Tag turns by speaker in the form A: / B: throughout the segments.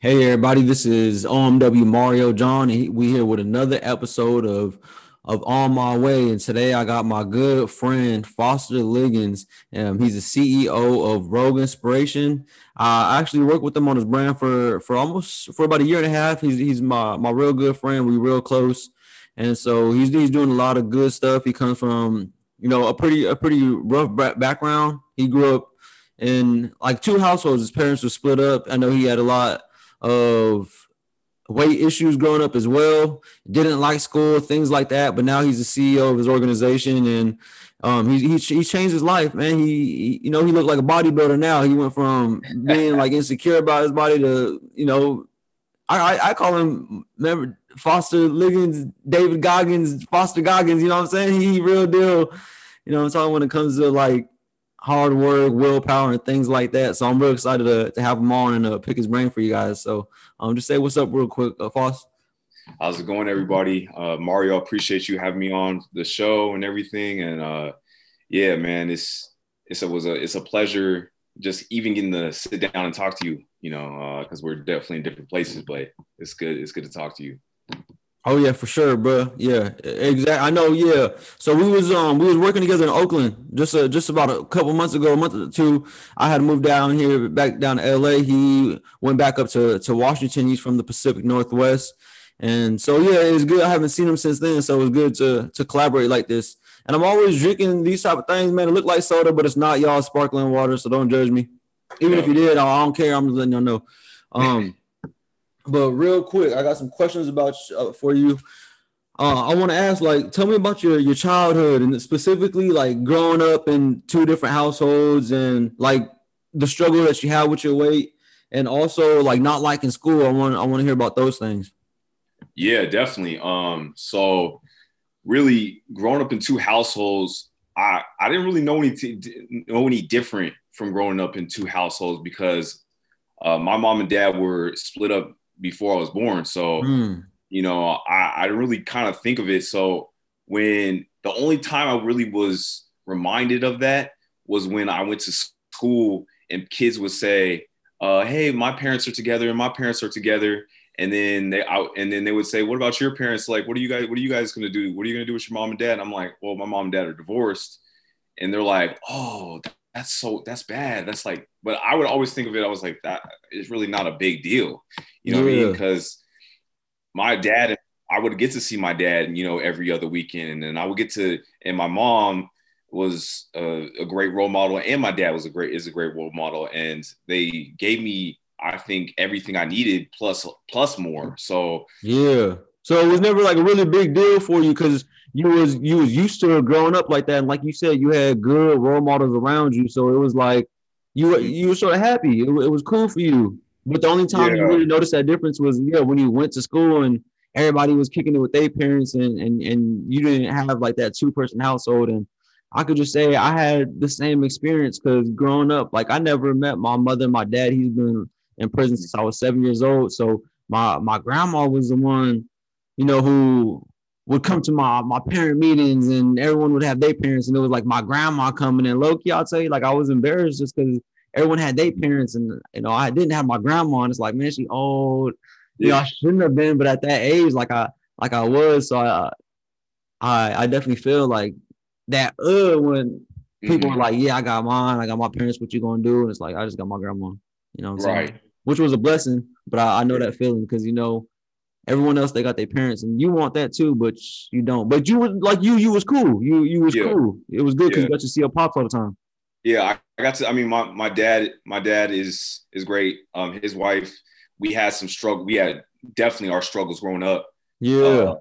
A: Hey everybody, this is OMW Mario John, we here with another episode of of On My Way. And today I got my good friend Foster Liggins. Um, he's the CEO of Rogue Inspiration. I actually worked with him on his brand for for almost for about a year and a half. He's he's my my real good friend. We real close, and so he's he's doing a lot of good stuff. He comes from you know a pretty a pretty rough background. He grew up in like two households. His parents were split up. I know he had a lot of weight issues growing up as well. Didn't like school, things like that. But now he's the CEO of his organization, and um, he, he he changed his life, man. He, he, you know he looked like a bodybuilder now. He went from being like insecure about his body to you know, I I, I call him remember Foster Liggins, David Goggins, Foster Goggins. You know what I'm saying? He, real deal. You know what I'm talking when it comes to like hard work, willpower, and things like that. So I'm real excited to, to have him on and uh, pick his brain for you guys. So um, just say what's up real quick, uh, Foss.
B: How's it going, everybody? Uh, Mario, appreciate you having me on the show and everything. And uh, yeah, man, it's it's a was a it's a pleasure just even getting to sit down and talk to you. You know, because uh, we're definitely in different places, but it's good. It's good to talk to you.
A: Oh yeah, for sure, bro. Yeah, exactly. I know. Yeah. So we was um we was working together in Oakland just uh, just about a couple months ago, a month or two. I had moved down here, back down to LA. He went back up to to Washington. He's from the Pacific Northwest, and so yeah, it's good. I haven't seen him since then, so it's good to to collaborate like this. And I'm always drinking these type of things, man. It look like soda, but it's not y'all sparkling water, so don't judge me. Even if you did, I don't care. I'm just letting y'all know. Um. But real quick, I got some questions about uh, for you. Uh, I want to ask, like, tell me about your your childhood and specifically like growing up in two different households and like the struggle that you had with your weight, and also like not liking school. I want I want to hear about those things.
B: Yeah, definitely. Um, so really growing up in two households, I I didn't really know any know any different from growing up in two households because uh, my mom and dad were split up before I was born. So, mm. you know, I, I really kind of think of it. So when the only time I really was reminded of that was when I went to school and kids would say, uh, "Hey, my parents are together and my parents are together," and then they out and then they would say, "What about your parents? Like, what are you guys? What are you guys gonna do? What are you gonna do with your mom and dad?" And I'm like, "Well, my mom and dad are divorced," and they're like, "Oh, that's so that's bad. That's like, but I would always think of it. I was like, that is really not a big deal, you know yeah. what I mean? Because my dad, I would get to see my dad, you know, every other weekend, and I would get to, and my mom was a, a great role model, and my dad was a great is a great role model, and they gave me, I think, everything I needed plus plus more. So
A: yeah, so it was never like a really big deal for you because you was you was used to growing up like that, and like you said, you had good role models around you. So it was like you you were sort of happy. It, it was cool for you. But the only time yeah. you really noticed that difference was yeah when you went to school and everybody was kicking it with their parents and and and you didn't have like that two person household and I could just say I had the same experience because growing up, like I never met my mother, my dad. He's been in prison since I was seven years old. So my my grandma was the one, you know, who would come to my my parent meetings and everyone would have their parents and it was like my grandma coming and low key I'll tell you like I was embarrassed just because everyone had their parents and you know I didn't have my grandma and it's like man she old. You know I shouldn't have been but at that age like I like I was. So I I, I definitely feel like that uh when people mm-hmm. are like yeah I got mine. I got my parents. What you gonna do? And it's like I just got my grandma. You know right saying? which was a blessing but I, I know that feeling because you know Everyone else they got their parents, and you want that too, but you don't. But you was like you, you was cool. You you was yeah. cool. It was good because yeah. you got to see your pops all the time.
B: Yeah, I, I got to. I mean, my my dad, my dad is is great. Um, his wife, we had some struggle. We had definitely our struggles growing up.
A: Yeah. Uh,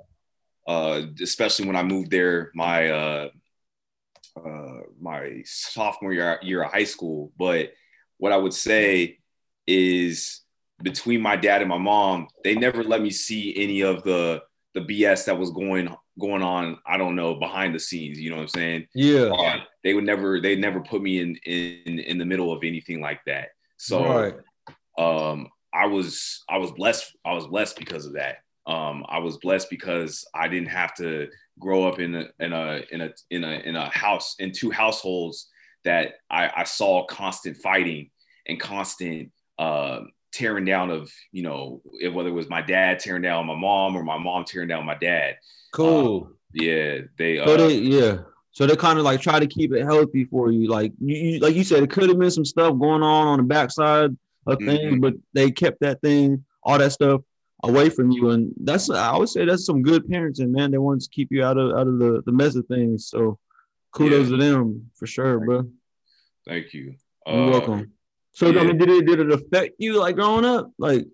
B: uh especially when I moved there, my uh, uh, my sophomore year year of high school. But what I would say is between my dad and my mom, they never let me see any of the the BS that was going going on. I don't know behind the scenes. You know what I'm saying?
A: Yeah. Uh,
B: they would never they never put me in in in the middle of anything like that. So, right. um, I was I was blessed. I was blessed because of that. Um, I was blessed because I didn't have to grow up in a in a in a in a in a house in two households that I, I saw constant fighting and constant uh, tearing down of you know whether it was my dad tearing down my mom or my mom tearing down my dad.
A: Cool.
B: Uh, yeah, they.
A: So they yeah. So they kind of like try to keep it healthy for you. Like you, you like you said, it could have been some stuff going on on the backside of things, mm-hmm. but they kept that thing, all that stuff away from you. And that's I would say that's some good parenting, man. They want to keep you out of out of the, the mess of things. So kudos yeah. to them for sure, bro.
B: Thank you.
A: You're uh, welcome. So yeah. I mean, did it did it affect you like growing up? Like,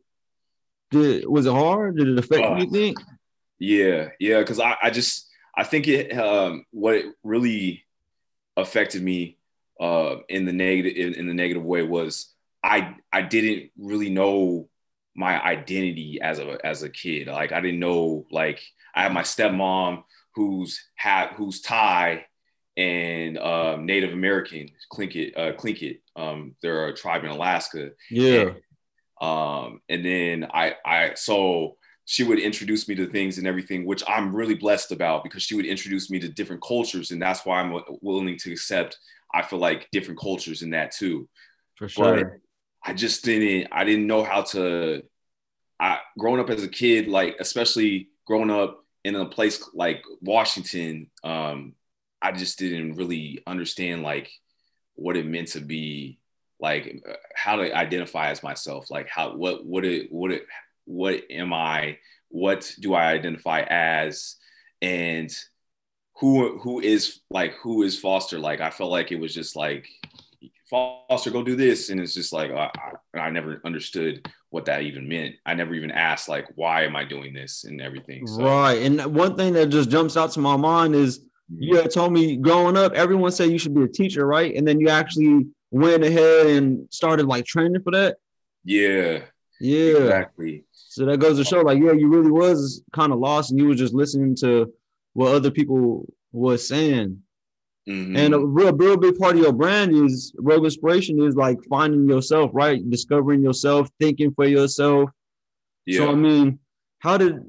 A: did was it hard? Did it affect uh, you? Think?
B: Yeah, yeah. Because I I just I think it um, what it really affected me uh, in the negative in, in the negative way was I I didn't really know my identity as a as a kid. Like I didn't know like I had my stepmom who's had who's Thai and um, Native American Tlingit uh, Tlingit. Um, they're a tribe in Alaska.
A: Yeah.
B: And, um, and then I I so she would introduce me to things and everything, which I'm really blessed about because she would introduce me to different cultures, and that's why I'm willing to accept. I feel like different cultures in that too.
A: For sure. But
B: I just didn't. I didn't know how to. I growing up as a kid, like especially growing up in a place like Washington, um, I just didn't really understand like what it meant to be like how to identify as myself like how what what it what it what am I? What do I identify as? And who who is like who is Foster? Like I felt like it was just like Foster, go do this, and it's just like I, I, never understood what that even meant. I never even asked like why am I doing this and everything.
A: So. Right, and one thing that just jumps out to my mind is. You had told me growing up, everyone said you should be a teacher, right? And then you actually went ahead and started like training for that.
B: Yeah.
A: Yeah.
B: Exactly.
A: So that goes to show, like, yeah, you really was kind of lost, and you were just listening to what other people was saying. Mm-hmm. And a real, real big part of your brand is Rogue Inspiration is like finding yourself, right? Discovering yourself, thinking for yourself. Yeah. So I mean, how did?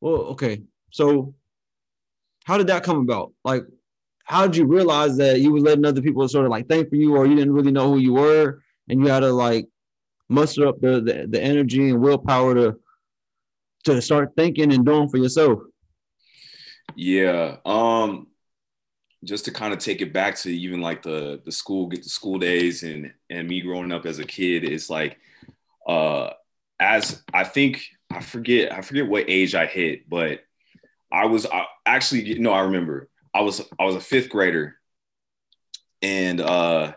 A: Well, okay. So, how did that come about? Like, how did you realize that you were letting other people sort of like think for you, or you didn't really know who you were, and you had to like muster up the, the, the energy and willpower to to start thinking and doing for yourself?
B: Yeah. Um just to kind of take it back to even like the the school get the school days and and me growing up as a kid it's like uh as I think I forget I forget what age I hit but I was I, actually no I remember I was I was a 5th grader and uh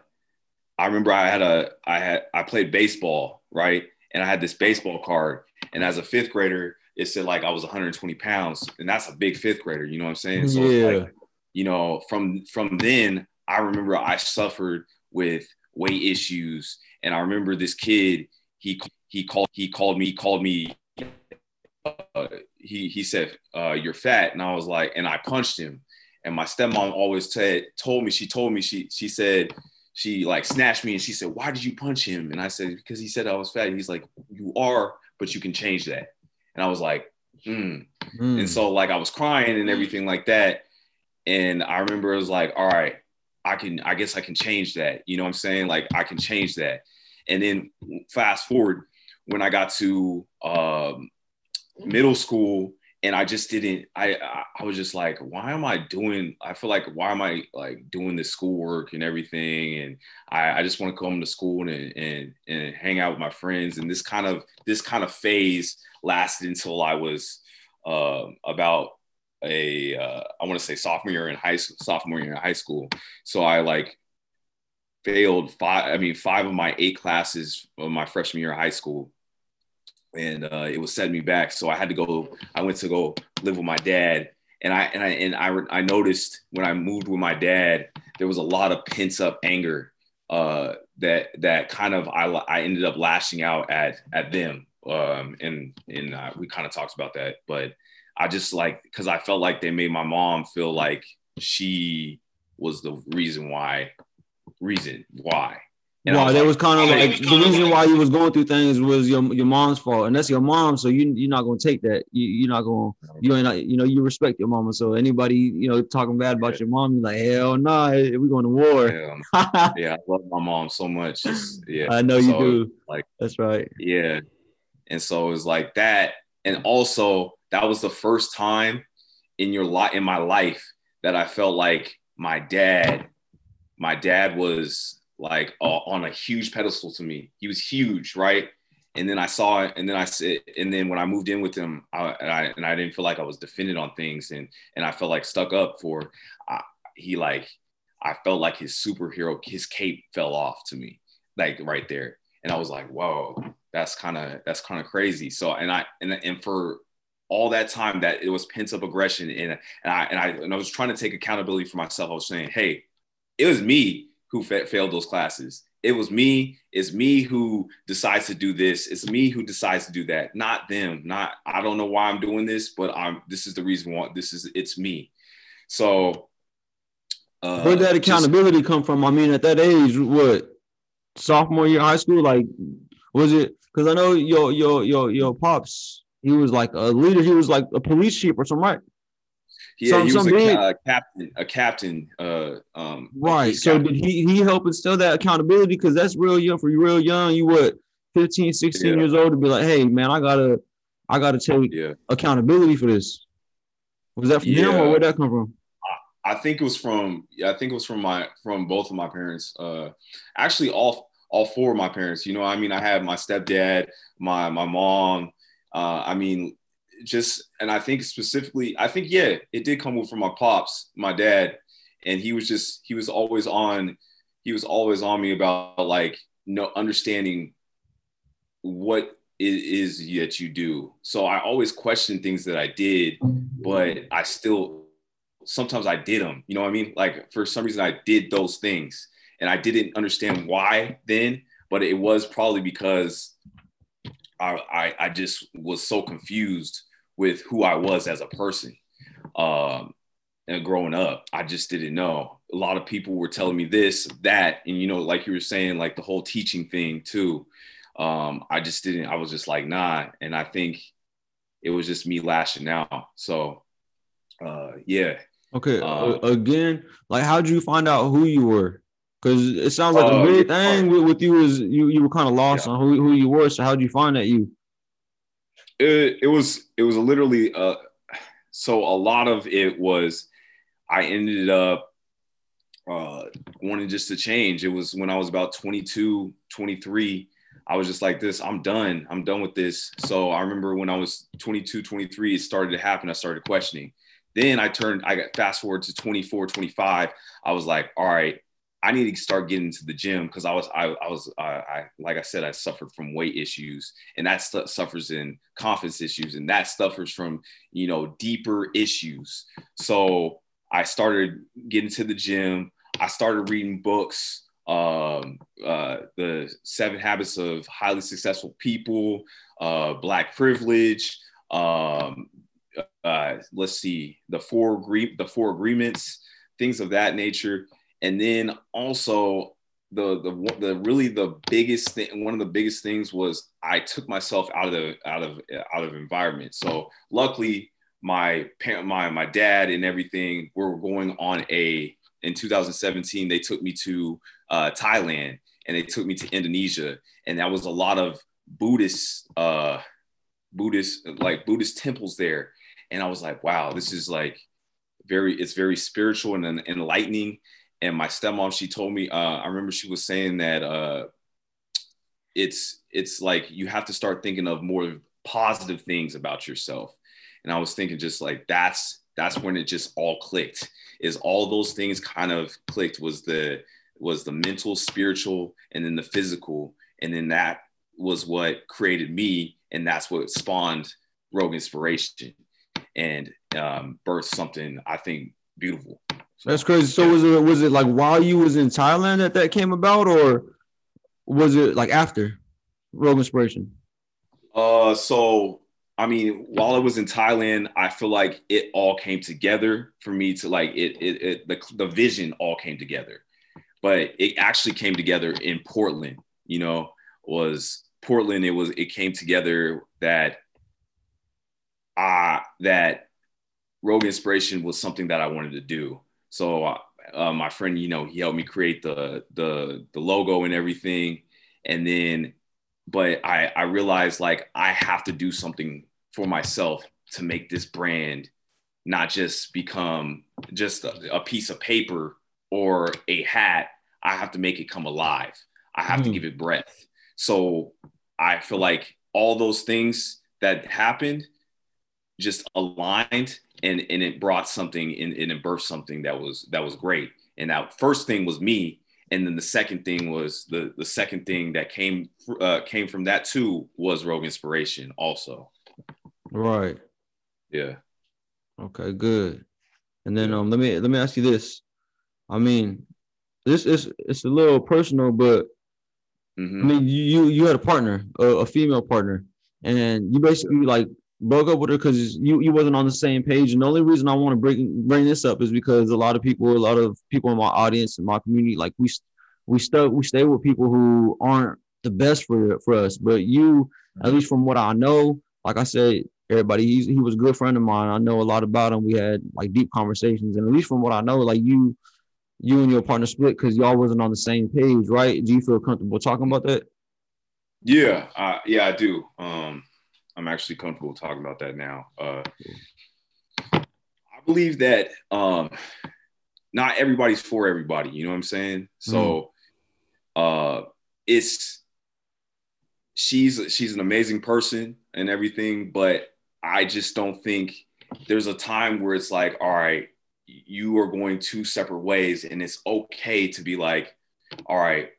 B: I remember I had a I had I played baseball, right? And I had this baseball card. And as a fifth grader, it said like I was 120 pounds. And that's a big fifth grader, you know what I'm saying? So
A: yeah. Like,
B: you know, from from then I remember I suffered with weight issues. And I remember this kid, he he called he called me, called me uh, he he said, uh, you're fat. And I was like, and I punched him. And my stepmom always said, told me, she told me, she she said, she like snatched me and she said, Why did you punch him? And I said, Because he said I was fat. He's like, You are, but you can change that. And I was like, mm. Mm. And so like I was crying and everything like that. And I remember it was like, all right, I can, I guess I can change that. You know what I'm saying? Like I can change that. And then fast forward when I got to um, middle school and I just didn't. I I was just like, why am I doing? I feel like why am I like doing this schoolwork and everything? And I, I just want to come to school and, and and hang out with my friends. And this kind of this kind of phase lasted until I was uh, about a uh, I want to say sophomore year in high school, sophomore year in high school. So I like failed five. I mean, five of my eight classes of my freshman year of high school and uh, it was setting me back. So I had to go. I went to go live with my dad, and I and I and I, I noticed when I moved with my dad, there was a lot of pent up anger uh, that that kind of I I ended up lashing out at at them, um, and and uh, we kind of talked about that, but I just like because I felt like they made my mom feel like she was the reason why reason why
A: And wow, that was, was kind of like the reason why you was going through things was your your mom's fault, and that's your mom. So you you're not gonna take that. You you're not gonna you ain't not, you know you respect your mama. So anybody you know talking bad about your mom, you're like hell no, nah, we going to war.
B: Yeah, yeah, I love my mom so much. It's, yeah,
A: I know you so, do. Like that's right.
B: Yeah, and so it was like that, and also that was the first time in your life in my life that I felt like my dad, my dad was like uh, on a huge pedestal to me. He was huge, right? And then I saw it, and then I said, and then when I moved in with him, I, and I and I didn't feel like I was defended on things, and and I felt like stuck up for. He like, I felt like his superhero, his cape fell off to me, like right there, and I was like, whoa, that's kind of that's kind of crazy. So and I and and for all that time that it was pent up aggression and and I and I and I was trying to take accountability for myself. I was saying, hey, it was me who fa- failed those classes. It was me. It's me who decides to do this. It's me who decides to do that. Not them. Not I don't know why I'm doing this, but I'm. This is the reason why. This is it's me. So.
A: Uh, Where that accountability just, come from? I mean, at that age, what sophomore year high school, like was it? Because I know your your your your pops, he was like a leader. He was like a police chief or something, right?
B: Yeah, some, he was a ca- captain, a captain. Uh, um,
A: right. So captain. did he he help instill that accountability? Because that's real young. For you, real young, you what 15, 16 yeah. years old to be like, hey man, I gotta, I gotta take yeah. accountability for this. Was that from him or where'd that come from?
B: I think it was from yeah, I think it was from my from both of my parents. Uh, actually, all all four of my parents. You know, I mean, I had my stepdad, my my mom. Uh, I mean, just and I think specifically, I think yeah, it did come from my pops, my dad, and he was just he was always on, he was always on me about like no understanding what it is that you do. So I always questioned things that I did, but I still sometimes I did them. You know what I mean? Like for some reason I did those things, and I didn't understand why then, but it was probably because I, I, I just was so confused with who I was as a person. Um, and growing up, I just didn't know. A lot of people were telling me this, that, and you know, like you were saying, like the whole teaching thing too. Um, I just didn't. I was just like, nah. And I think it was just me lashing out. So, uh, yeah.
A: Okay. Uh, again, like, how did you find out who you were? Because it sounds like uh, a big thing with, with you is you you were kind of lost yeah. on who, who you were. So how did you find that you?
B: It, it was it was literally uh so a lot of it was I ended up uh wanting just to change. It was when I was about 22, 23. I was just like this, I'm done. I'm done with this. So I remember when I was 22, 23, it started to happen. I started questioning. Then I turned, I got fast forward to 24, 25. I was like, all right, I need to start getting to the gym because I was I, I was I, I, like I said I suffered from weight issues and that stuff suffers in confidence issues and that suffers from you know deeper issues. So I started getting to the gym. I started reading books, um, uh, the Seven Habits of Highly Successful People, uh, Black Privilege. Um, uh, let's see, the four agree the four agreements, things of that nature and then also the the the really the biggest thing one of the biggest things was I took myself out of the out of out of environment. So luckily my parent my my dad and everything were going on a in 2017 they took me to uh, Thailand and they took me to Indonesia. And that was a lot of Buddhist uh Buddhist like Buddhist temples there. And I was like wow this is like very it's very spiritual and enlightening and my stepmom she told me uh, i remember she was saying that uh, it's it's like you have to start thinking of more positive things about yourself. And i was thinking just like that's that's when it just all clicked is all those things kind of clicked was the was the mental spiritual and then the physical. And then that was what created me and that's what spawned rogue inspiration and um, birthed something i think beautiful
A: that's crazy. So was it was it like while you was in Thailand that that came about, or was it like after Rogue Inspiration?
B: Uh, so I mean, while I was in Thailand, I feel like it all came together for me to like it. It, it the the vision all came together. but it actually came together in Portland. You know, was Portland. It was it came together that uh that Rogue Inspiration was something that I wanted to do. So uh, uh, my friend, you know, he helped me create the the the logo and everything, and then, but I I realized like I have to do something for myself to make this brand not just become just a, a piece of paper or a hat. I have to make it come alive. I have mm. to hmm. give it breath. So I feel like all those things that happened just aligned and and it brought something and, and it birthed something that was that was great. And that first thing was me, and then the second thing was the the second thing that came uh, came from that too was Rogue Inspiration also.
A: Right.
B: Yeah.
A: Okay. Good. And then um, let me let me ask you this. I mean, this is it's a little personal, but mm-hmm. I mean, you you had a partner, a, a female partner, and you basically like broke up with her because you you wasn't on the same page. And the only reason I want to bring bring this up is because a lot of people, a lot of people in my audience and my community, like we we stuck we stay with people who aren't the best for for us. But you, at least from what I know, like I said, everybody he's he was a good friend of mine. I know a lot about him. We had like deep conversations, and at least from what I know, like you. You and your partner split because y'all wasn't on the same page, right? Do you feel comfortable talking about that?
B: Yeah, uh, yeah, I do. Um, I'm actually comfortable talking about that now. Uh, I believe that um, not everybody's for everybody. You know what I'm saying? So mm. uh, it's she's she's an amazing person and everything, but I just don't think there's a time where it's like, all right, you are going two separate ways, and it's okay to be like, all right,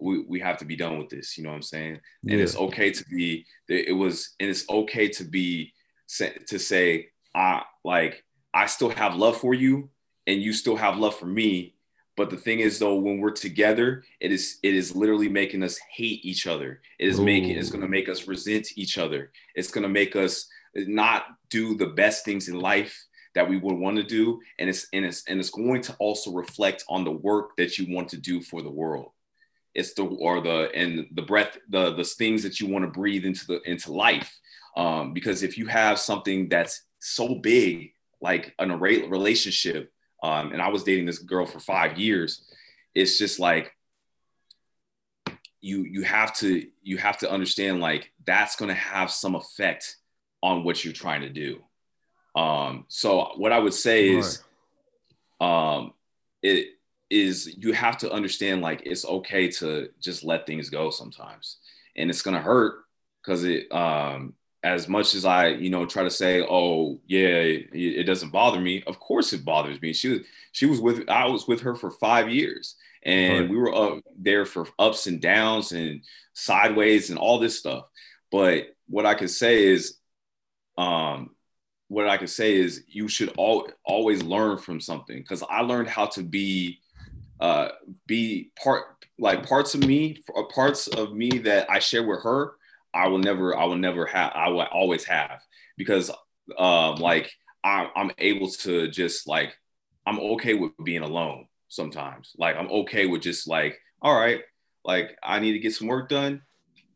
B: we, we have to be done with this. You know what I'm saying? Yeah. And it's okay to be, it was, and it's okay to be, to say, I like, I still have love for you and you still have love for me. But the thing is though, when we're together, it is, it is literally making us hate each other. It is Ooh. making, it's going to make us resent each other. It's going to make us not do the best things in life that we would want to do. And it's, and it's, and it's going to also reflect on the work that you want to do for the world it's the or the and the breath the the things that you want to breathe into the into life. Um, because if you have something that's so big like an array relationship um, and i was dating this girl for five years it's just like you you have to you have to understand like that's going to have some effect on what you're trying to do. Um so what i would say is um it is you have to understand like it's okay to just let things go sometimes. And it's gonna hurt because it um as much as i you know try to say oh yeah it, it, doesn't bother me of course it bothers me. She was she was with i was with her for five years. And right. we were up there for ups and downs and sideways and all this stuff. But what i can say is um what i can say is you should all, always learn from something because i learned how to be uh, be part like parts of me, uh, parts of me that I share with her. I will never, I will never have, I will always have because um, like I, I'm able to just like I'm okay with being alone sometimes. Like I'm okay with just like, all right, like I need to get some work done.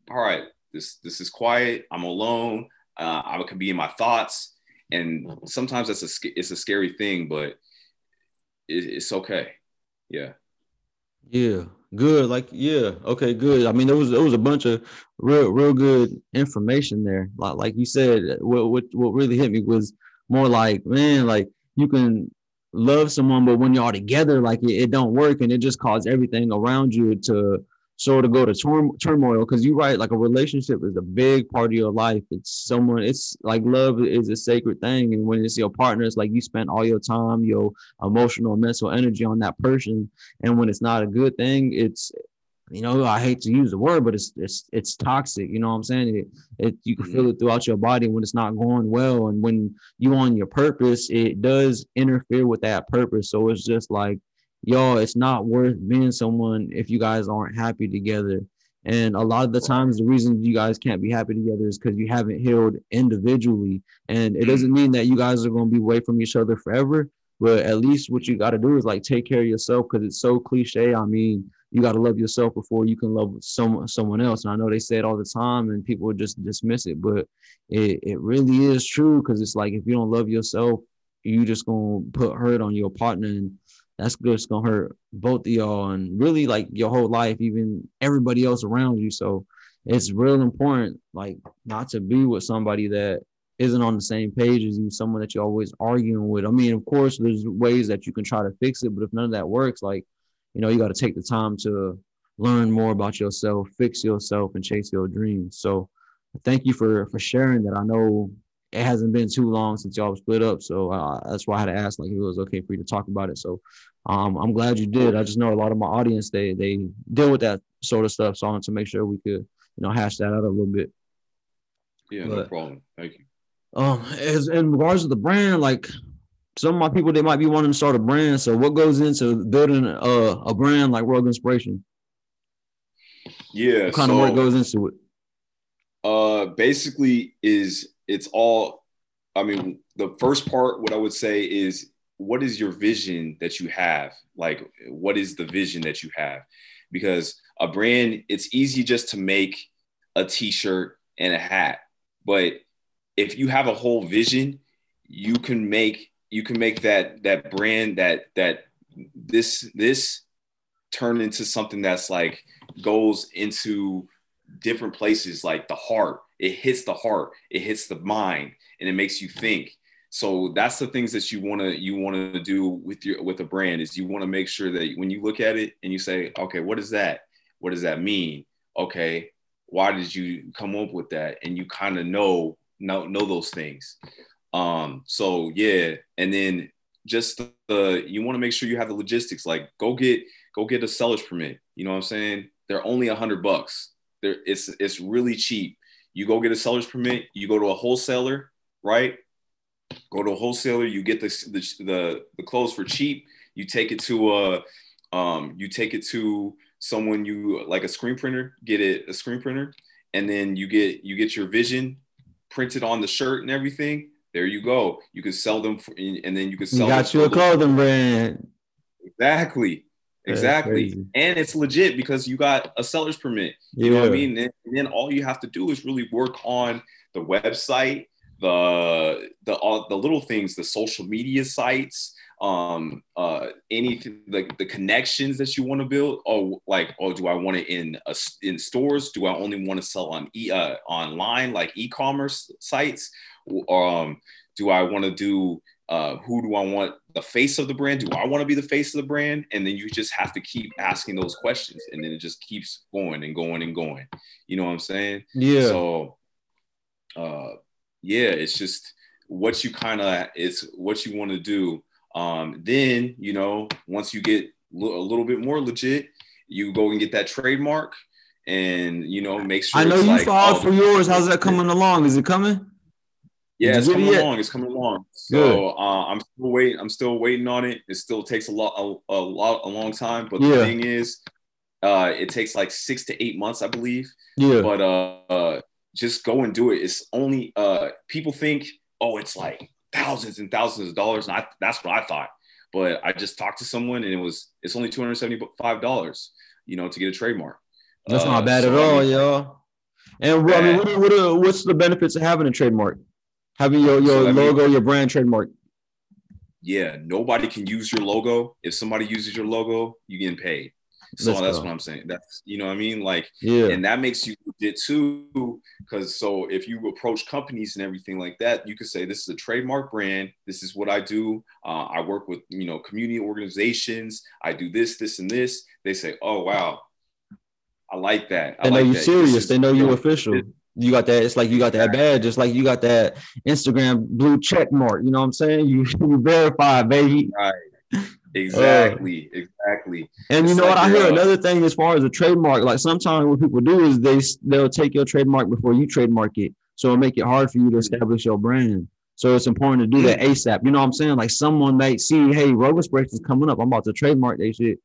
B: All right, this this is quiet. I'm alone. Uh, I can be in my thoughts, and sometimes that's a it's a scary thing, but it, it's okay. Yeah.
A: Yeah. Good. Like, yeah. Okay, good. I mean, there was there was a bunch of real, real good information there. Like, like you said, what what what really hit me was more like, man, like you can love someone, but when you're all together, like it, it don't work and it just causes everything around you to sort to go to turm- turmoil because you're right like a relationship is a big part of your life. It's someone it's like love is a sacred thing and when it's your partner it's like you spend all your time your emotional mental energy on that person and when it's not a good thing it's you know i hate to use the word but it's it's it's toxic you know what i'm saying? It, it you can feel mm-hmm. it throughout your body when it's not going well and when you on your purpose it does interfere with that purpose. So it's just like yo, it's not worth being someone if you guys aren't happy together. And a lot of the times, the reason you guys can't be happy together is because you haven't healed individually. And it doesn't mean that you guys are going to be away from each other forever, But at least what you got to do is like take care of yourself because it's so cliche. I mean, you got to love yourself before you can love someone someone else. And I know they say it all the time, and people just dismiss it, but it it really is true because it's like if you don't love yourself, you just gonna put hurt on your partner, and that's just gonna hurt both of y'all, and really like your whole life, even everybody else around you. So it's real important, like not to be with somebody that isn't on the same page as you, someone that you're always arguing with. I mean, of course, there's ways that you can try to fix it, but if none of that works, like you know, you got to take the time to learn more about yourself, fix yourself, and chase your dreams. So, thank you for for sharing that. I know it hasn't been too long since y'all split up, so uh, that's why I had to ask like if it was okay for you to talk about it. So, um, I'm glad you did. I just know a lot of my audience they they deal with that sort of stuff, so I wanted to make sure we could you know hash that out a little bit.
B: Yeah, but, no problem. Thank you.
A: Um, as in regards to the brand, like some of my people they might be wanting to start a brand. So what goes into building a, a brand like Rogue Inspiration?
B: Yeah,
A: what kind so, of work goes into it?
B: Uh, basically, is it's all. I mean, the first part, what I would say is, what is your vision that you have? Like, what is the vision that you have? Because a brand, it's easy just to make a T-shirt and a hat, but if you have a whole vision, you can make you can make that that brand that that this this turn into something that's like goes into different places like the heart it hits the heart it hits the mind and it makes you think so that's the things that you want to you want to do with your with a brand is you want to make sure that when you look at it and you say okay what is that what does that mean okay why did you come up with that and you kind of know know know those things um, so yeah, and then just the you want to make sure you have the logistics. Like go get go get a seller's permit. You know what I'm saying? They're only a hundred bucks. There it's it's really cheap. You go get a seller's permit. You go to a wholesaler, right? Go to a wholesaler. You get the the the, the clothes for cheap. You take it to a um, you take it to someone you like a screen printer. Get it a screen printer, and then you get you get your vision printed on the shirt and everything there you go. You can sell them, for, and then you can sell.
A: You got you a clothing brand.
B: Exactly. Exactly. And it's legit because you got a seller's permit. You yeah. know what I mean? And, then all you have to do is really work on the website, the the all the little things, the social media sites, um uh anything like the connections that you want to build or like oh do i want it in a, in stores do i only want to sell on e uh, online like e-commerce sites um, do I want to do uh, who do I want the face of the brand? Do I want to be the face of the brand? And then you just have to keep asking those questions, and then it just keeps going and going and going. You know what I'm saying?
A: Yeah.
B: So, uh, yeah, it's just what you kind of it's what you want to do. Um, then you know, once you get a little bit more legit, you go and get that trademark, and you know, make sure.
A: I know you like, filed oh, for yours. How's that coming along? Is it coming?
B: Yeah, it's coming along. It's coming along. So uh, I'm still waiting. I'm still waiting on it. It still takes a lot, a, a lot, a long time. But yeah. the thing is, uh, it takes like six to eight months, I believe.
A: Yeah.
B: But uh, uh, just go and do it. It's only uh, people think, oh, it's like thousands and thousands of dollars, and I, that's what I thought. But I just talked to someone, and it was it's only two hundred seventy five dollars, you know, to get a trademark.
A: That's uh, not bad so at all, I mean, y'all. And I mean, what, what, what's the benefits of having a trademark? Having your, your so logo, your brand trademark.
B: Yeah, nobody can use your logo. If somebody uses your logo, you getting paid. So Let's that's go. what I'm saying. That's you know what I mean? Like,
A: yeah,
B: and that makes you legit too. Cause so if you approach companies and everything like that, you could say this is a trademark brand. This is what I do. Uh, I work with you know community organizations. I do this, this, and this. They say, oh wow, I like that.
A: I they
B: know
A: you serious. They know you're official you got that. It's like you got that badge, just like you got that Instagram blue check mark. You know what I'm saying? You you verify, baby.
B: Right. Exactly. Uh, exactly.
A: And you know like what? I hear uh, another thing as far as a trademark. Like sometimes what people do is they they'll take your trademark before you trademark it, so it'll make it hard for you to establish your brand. So it's important to do that ASAP. You know what I'm saying? Like someone might see, hey, Rover Express is coming up. I'm about to trademark that shit.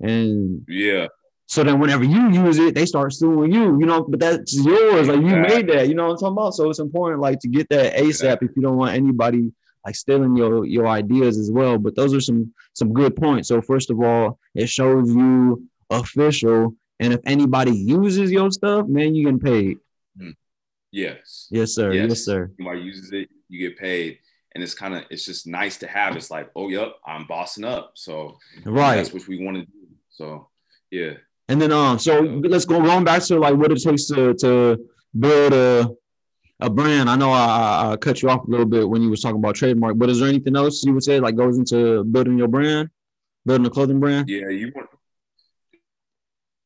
A: And
B: yeah,
A: so then whenever you use it, they start suing you, you know, but that's yours. Like you made that, you know what I'm talking about? So it's important like to get that ASAP if you don't want anybody like stealing your your ideas as well. But those are some some good points. So first of all, it shows you official, and if anybody uses your stuff, man, you get paid.
B: Hmm. Yes.
A: Yes, sir. Yes, yes sir.
B: Somebody uses it, you get paid. And it's kind of it's just nice to have. It's like, oh yep, I'm bossing up. So
A: right,
B: that's what we want to do. So yeah.
A: And then um, so let's go going back to like what it takes to to build a a brand. I know I, I cut you off a little bit when you was talking about trademark, but is there anything else you would say like goes into building your brand, building a clothing brand?
B: Yeah, you want.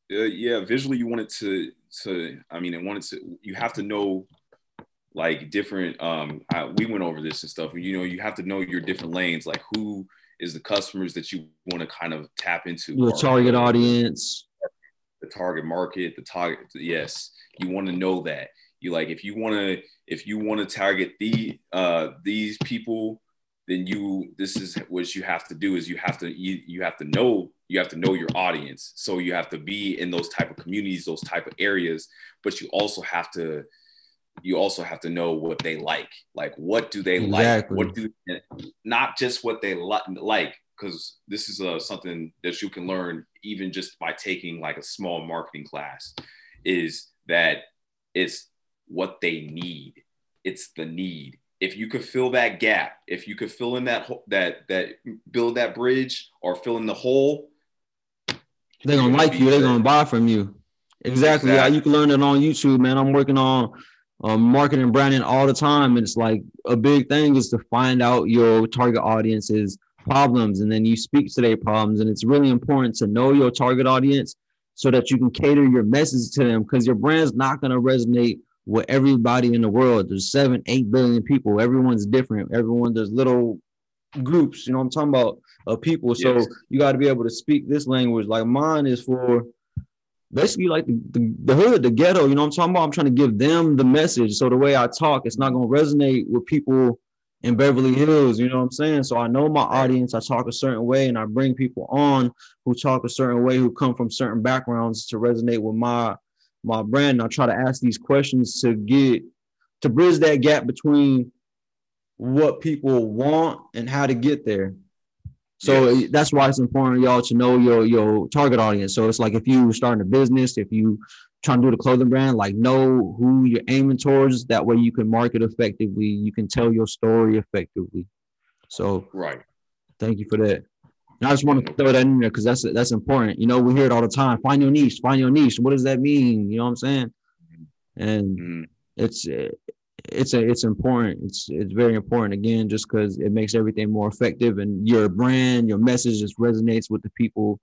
B: Uh, yeah, visually you want it to to. I mean, it wanted to. You have to know like different um I, we went over this and stuff you know you have to know your different lanes like who is the customers that you want to kind of tap into
A: your target audience
B: the target market the target yes you want to know that you like if you want to if you want to target the uh these people then you this is what you have to do is you have to you, you have to know you have to know your audience so you have to be in those type of communities those type of areas but you also have to you also have to know what they like. Like, what do they exactly. like? What do not just what they li- like, because this is uh, something that you can learn even just by taking like a small marketing class. Is that it's what they need. It's the need. If you could fill that gap, if you could fill in that that that build that bridge or fill in the hole,
A: they're gonna like you. They're gonna buy from you. Exactly. exactly. Yeah, you can learn it on YouTube, man. I'm working on um, marketing branding all the time. And it's like a big thing is to find out your target audience's problems and then you speak to their problems. And it's really important to know your target audience so that you can cater your message to them because your brand's not going to resonate with everybody in the world. There's seven, eight billion people. Everyone's different. Everyone, there's little groups, you know I'm talking about, of people. So yes. you got to be able to speak this language. Like mine is for basically like the, the, the, hood, the ghetto, you know I'm talking about? I'm trying to give them the message. So the way I talk, it's not gonna resonate with people in Beverly Hills, you know what I'm saying? So I know my audience, I talk a certain way and I bring people on who talk a certain way, who come from certain backgrounds to resonate with my my brand. And I try to ask these questions to get to bridge that gap between what people want and how to get there. So yes. that's why it's important, y'all, to know your your target audience. So it's like if you starting a business, if you trying to do the clothing brand, like know who you're aiming towards. That way you can market effectively. You can tell your story effectively. So
B: right.
A: Thank you for that. And I just want to throw that in there because that's that's important. You know, we hear it all the time. Find your niche. Find your niche. What does that mean? You know what I'm saying? And mm-hmm. it's it's a it's important. It's it's very important again, just because it makes everything more effective and your brand, your message just resonates with the people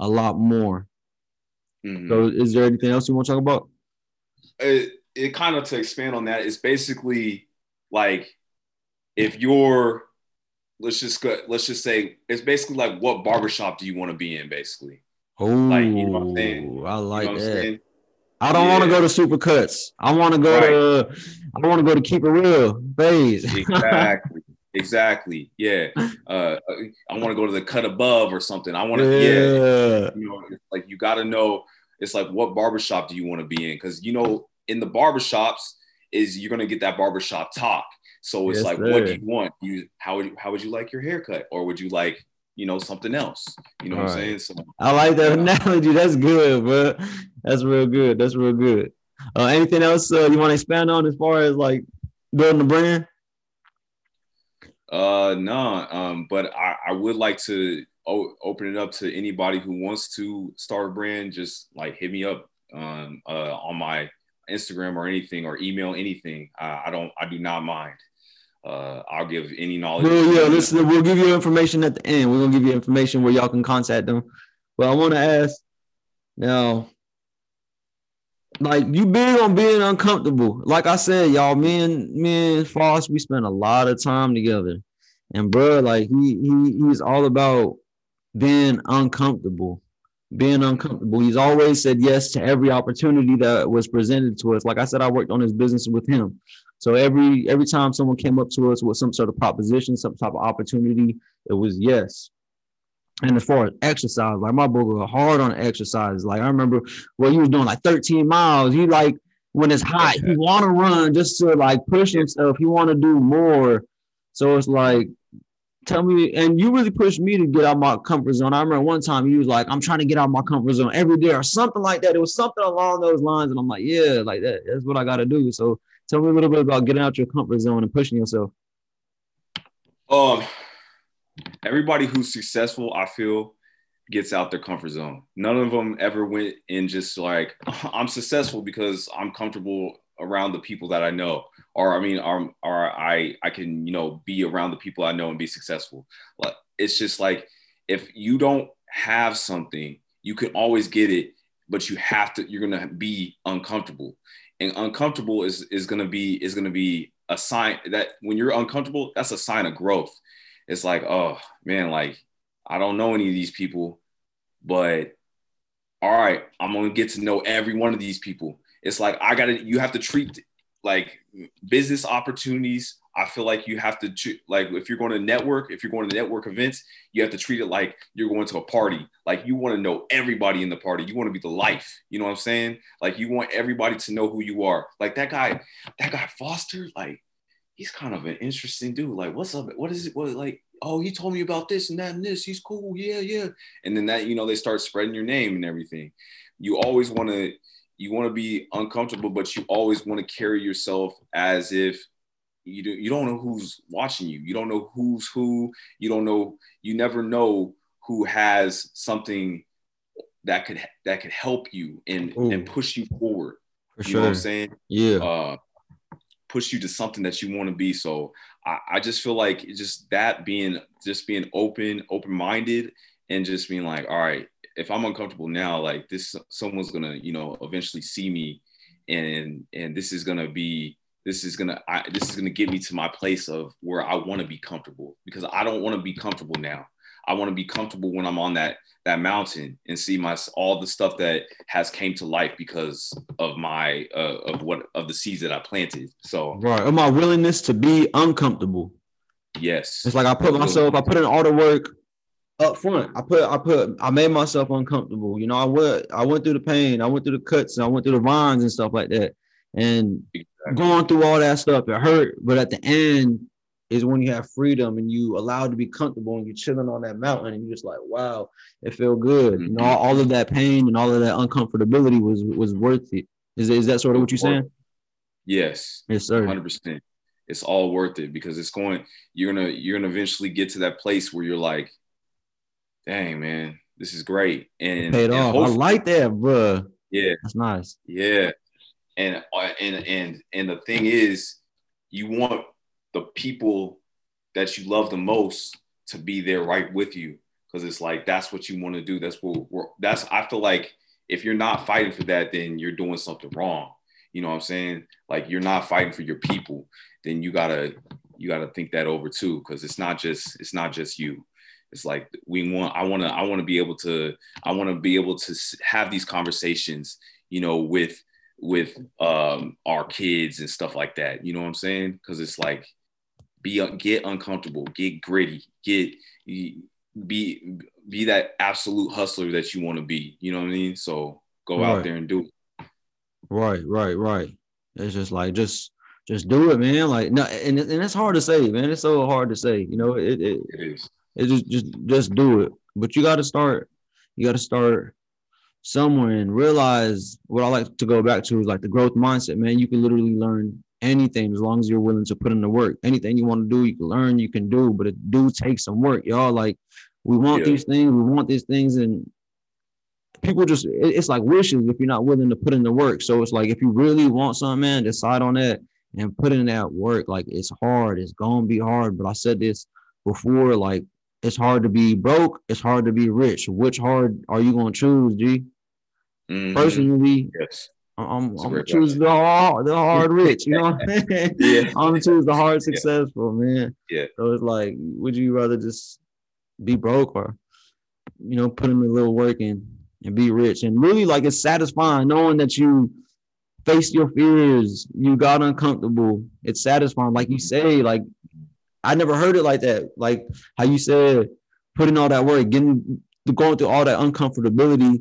A: a lot more. Mm-hmm. So, is there anything else you want to talk about?
B: It it kind of to expand on that. It's basically like if you're let's just go, let's just say it's basically like what barbershop do you want to be in, basically.
A: Oh, like, you know what I'm saying? I like you know that. I don't yeah. want to go to Supercuts. I want to go right. to I want to go to Keep It Real phase.
B: exactly. Exactly. Yeah. Uh, I want to go to the cut above or something. I want to, yeah. yeah. You know, like you got to know. It's like what barbershop do you want to be in? Because you know, in the barbershops is you're gonna get that barbershop talk. So it's yes, like, sir. what do you want? You how would you, how would you like your haircut, or would you like you know, something else. You know All what I'm saying? So
A: I like that analogy. That's good, bro. That's real good. That's real good. Uh, anything else uh, you want to expand on as far as like building the brand?
B: Uh, no. Um, but I, I would like to o- open it up to anybody who wants to start a brand. Just like hit me up um, uh, on my Instagram or anything, or email anything. I, I don't. I do not mind uh, I'll give any knowledge.
A: Well, yeah, listen, we'll give you information at the end. We're gonna give you information where y'all can contact them. But I want to ask now, like you big on being uncomfortable. Like I said, y'all, me and me and Foss, we spend a lot of time together, and bro, like he he he's all about being uncomfortable. Being uncomfortable. He's always said yes to every opportunity that was presented to us. Like I said, I worked on his business with him. So every every time someone came up to us with some sort of proposition, some type of opportunity, it was yes. And as far as exercise, like my boy was hard on exercise. Like I remember what he was doing like 13 miles. He like when it's hot, he want to run just to like push himself. He want to do more. So it's like, tell me, and you really pushed me to get out my comfort zone. I remember one time you was like, I'm trying to get out my comfort zone every day or something like that. It was something along those lines. And I'm like, yeah, like that. That's what I got to do. So tell me a little bit about getting out your comfort zone and pushing yourself.
B: Um, everybody who's successful, I feel, gets out their comfort zone. None of them ever went in just like I'm successful because I'm comfortable around the people that I know, or I mean, or, or I I can you know be around the people I know and be successful. Like it's just like if you don't have something, you can always get it, but you have to. You're gonna be uncomfortable, and uncomfortable is is gonna be is gonna be a sign that when you're uncomfortable, that's a sign of growth. It's like, oh man, like I don't know any of these people, but all right, I'm gonna get to know every one of these people. It's like I gotta, you have to treat like business opportunities. I feel like you have to like if you're going to network, if you're going to network events, you have to treat it like you're going to a party. Like you want to know everybody in the party. You want to be the life. You know what I'm saying? Like you want everybody to know who you are. Like that guy, that guy Foster, like he's kind of an interesting dude. Like, what's up? What is it? What like? Oh, he told me about this and that and this. He's cool. Yeah, yeah. And then that, you know, they start spreading your name and everything. You always want to, you want to be uncomfortable, but you always want to carry yourself as if you do, you don't know who's watching you. You don't know who's who. You don't know. You never know who has something that could that could help you and Ooh. and push you forward. For you sure. know what I'm saying?
A: Yeah.
B: Uh, push you to something that you want to be. So I, I just feel like just that being just being open, open minded, and just being like, all right, if I'm uncomfortable now, like this, someone's gonna, you know, eventually see me, and and this is gonna be this is gonna I, this is gonna get me to my place of where I want to be comfortable because I don't want to be comfortable now. I want to be comfortable when I'm on that that mountain and see my all the stuff that has came to life because of my uh, of what of the seeds that I planted. So
A: right, of my willingness to be uncomfortable.
B: Yes,
A: it's like I put myself, I put in all the work up front. I put, I put, I made myself uncomfortable. You know, I went, I went through the pain, I went through the cuts, and I went through the vines and stuff like that. And exactly. going through all that stuff, it hurt. But at the end, is when you have freedom and you allowed to be comfortable and you're chilling on that mountain and you're just like, wow, it felt good. Mm-hmm. You know, all, all, of that pain and all of that uncomfortability was was worth it. Is, is that sort of what you're saying?
B: Yes.
A: Yes, sir.
B: 100%. It's all worth it because it's going, you're gonna, you're gonna eventually get to that place where you're like, dang, man, this is great. And
A: paid off. I like that, bro.
B: Yeah.
A: That's nice.
B: Yeah. And uh, and and and the thing is, you want the people that you love the most to be there right with you because it's like that's what you want to do that's what we're that's i feel like if you're not fighting for that then you're doing something wrong you know what i'm saying like you're not fighting for your people then you gotta you gotta think that over too because it's not just it's not just you it's like we want i want to i want to be able to i want to be able to have these conversations you know with with um our kids and stuff like that you know what i'm saying because it's like be get uncomfortable, get gritty, get be be that absolute hustler that you want to be. You know what I mean? So go right. out there and do it.
A: Right, right, right. It's just like just just do it, man. Like no, and and it's hard to say, man. It's so hard to say. You know, it it,
B: it is.
A: It just just just do it. But you got to start. You got to start somewhere and realize what I like to go back to is like the growth mindset, man. You can literally learn anything as long as you're willing to put in the work. Anything you want to do, you can learn, you can do, but it do take some work, y'all. Like we want yeah. these things, we want these things, and people just it's like wishes if you're not willing to put in the work. So it's like if you really want something, man, decide on that and put in that work. Like it's hard, it's gonna be hard. But I said this before, like it's hard to be broke, it's hard to be rich. Which hard are you gonna choose, G? Mm-hmm. Personally,
B: yes.
A: I'm, I'm gonna choose the hard, the hard rich. You know what I mean? yeah. I'm gonna choose the hard successful, man.
B: Yeah.
A: So it's like, would you rather just be broke or, you know, put in a little work in and be rich? And really, like, it's satisfying knowing that you faced your fears, you got uncomfortable. It's satisfying, like you say. Like, I never heard it like that. Like how you said, putting all that work, getting going through all that uncomfortability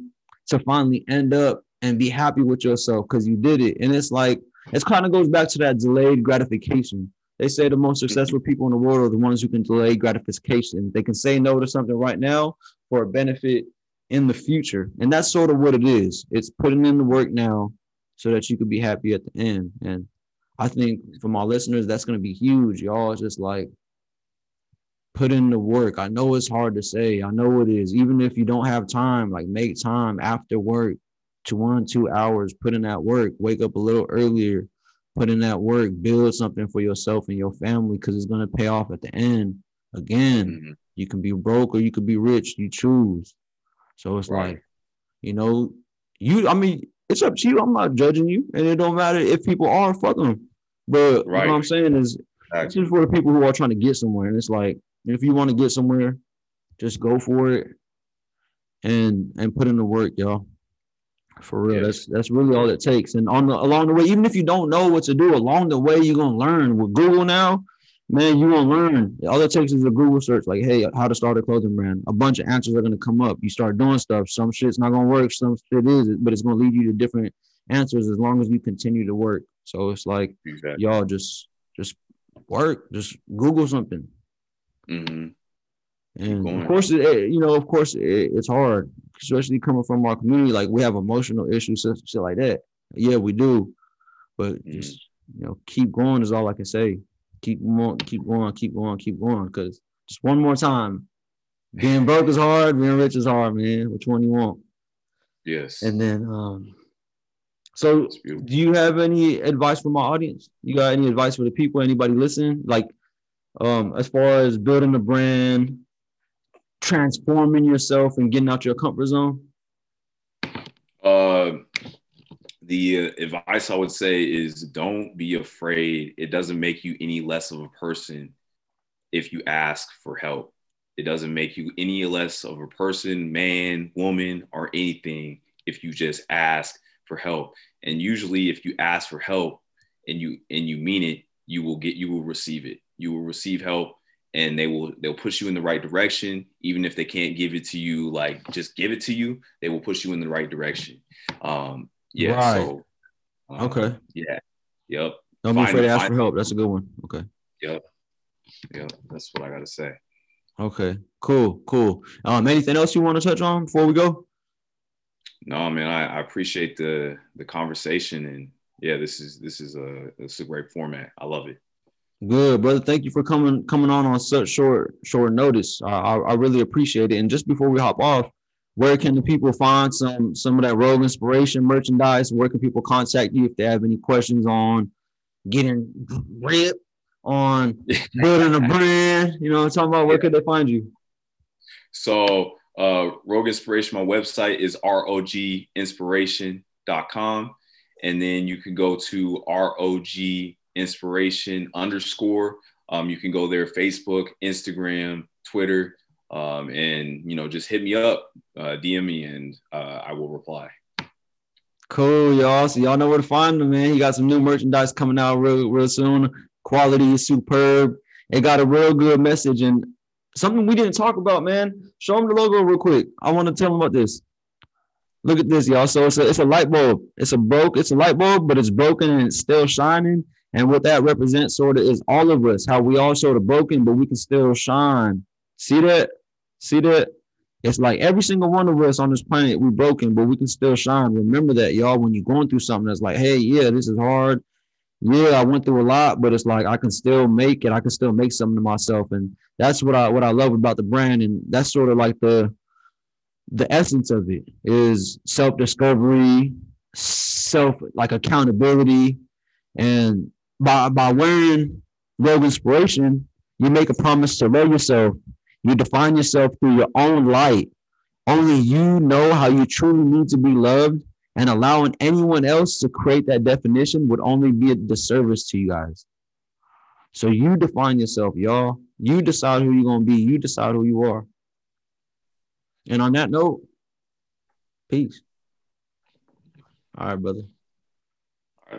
A: to finally end up and be happy with yourself because you did it. And it's like, it kind of goes back to that delayed gratification. They say the most successful people in the world are the ones who can delay gratification. They can say no to something right now for a benefit in the future. And that's sort of what it is. It's putting in the work now so that you could be happy at the end. And I think for my listeners, that's going to be huge. Y'all it's just like put in the work. I know it's hard to say. I know it is. Even if you don't have time, like make time after work to one, two hours, put in that work, wake up a little earlier, put in that work, build something for yourself and your family because it's going to pay off at the end. Again, mm-hmm. you can be broke or you could be rich. You choose. So it's right. like, you know, you, I mean, it's up to you. I'm not judging you. And it don't matter if people are, fuck them. But right. what I'm saying is, it's just for the people who are trying to get somewhere. And it's like, if you want to get somewhere, just go for it and and put in the work, y'all. For real, that's that's really all it takes. And on the along the way, even if you don't know what to do, along the way you're gonna learn. With Google now, man, you will learn. All it takes is a Google search, like, hey, how to start a clothing brand. A bunch of answers are gonna come up. You start doing stuff. Some shit's not gonna work, some shit is, but it's gonna lead you to different answers as long as you continue to work. So it's like exactly. y'all just just work, just Google something. Mm-hmm. And of course, it, you know, of course, it, it's hard, especially coming from our community. Like we have emotional issues, shit like that. Yeah, we do, but mm-hmm. just you know, keep going is all I can say. Keep going, keep going, keep going, keep going. Because just one more time, being broke is hard, being rich is hard, man. Which one you want?
B: Yes.
A: And then, um, so do you have any advice for my audience? You got any advice for the people? Anybody listening? Like, um, as far as building a brand, transforming yourself, and getting out your comfort zone?
B: Uh, the uh, advice I would say is don't be afraid. It doesn't make you any less of a person if you ask for help. It doesn't make you any less of a person, man, woman, or anything if you just ask for help. And usually if you ask for help and you and you mean it, you will get you will receive it you will receive help and they will they'll push you in the right direction even if they can't give it to you like just give it to you they will push you in the right direction um yeah right. so
A: um, okay.
B: yeah. Yep
A: don't be afraid to ask for help. That's a good one. Okay.
B: Yep yep that's what i gotta say.
A: Okay. Cool. Cool. Um anything else you want to touch on before we go?
B: No man I, I appreciate the the conversation and yeah this is this is a this is a great format. I love it.
A: Good, brother. Thank you for coming coming on on such short short notice. Uh, I, I really appreciate it. And just before we hop off, where can the people find some some of that Rogue Inspiration merchandise? Where can people contact you if they have any questions on getting ripped, on building a brand? You know, I'm talking about. Where could they find you?
B: So, uh, Rogue Inspiration, my website is roginspiration.com. And then you can go to ROG inspiration underscore. Um, you can go there, Facebook, Instagram, Twitter, um, and you know, just hit me up, uh, DM me, and uh, I will reply.
A: Cool, y'all. So y'all know where to find them, man. He got some new merchandise coming out real, real soon. Quality is superb. It got a real good message and something we didn't talk about, man. Show them the logo real quick. I want to tell them about this. Look at this, y'all. So it's a it's a light bulb. It's a broke. It's a light bulb, but it's broken and it's still shining. And what that represents sort of is all of us, how we all sort of broken, but we can still shine. See that? See that? It's like every single one of us on this planet, we're broken, but we can still shine. Remember that, y'all, when you're going through something that's like, hey, yeah, this is hard. Yeah, I went through a lot, but it's like I can still make it. I can still make something to myself. And that's what I what I love about the brand. And that's sort of like the the essence of it is self-discovery, self like accountability. And by by wearing Rogue Inspiration, you make a promise to love yourself. You define yourself through your own light. Only you know how you truly need to be loved, and allowing anyone else to create that definition would only be a disservice to you guys. So you define yourself, y'all. You decide who you're gonna be. You decide who you are. And on that note, peace. All right, brother.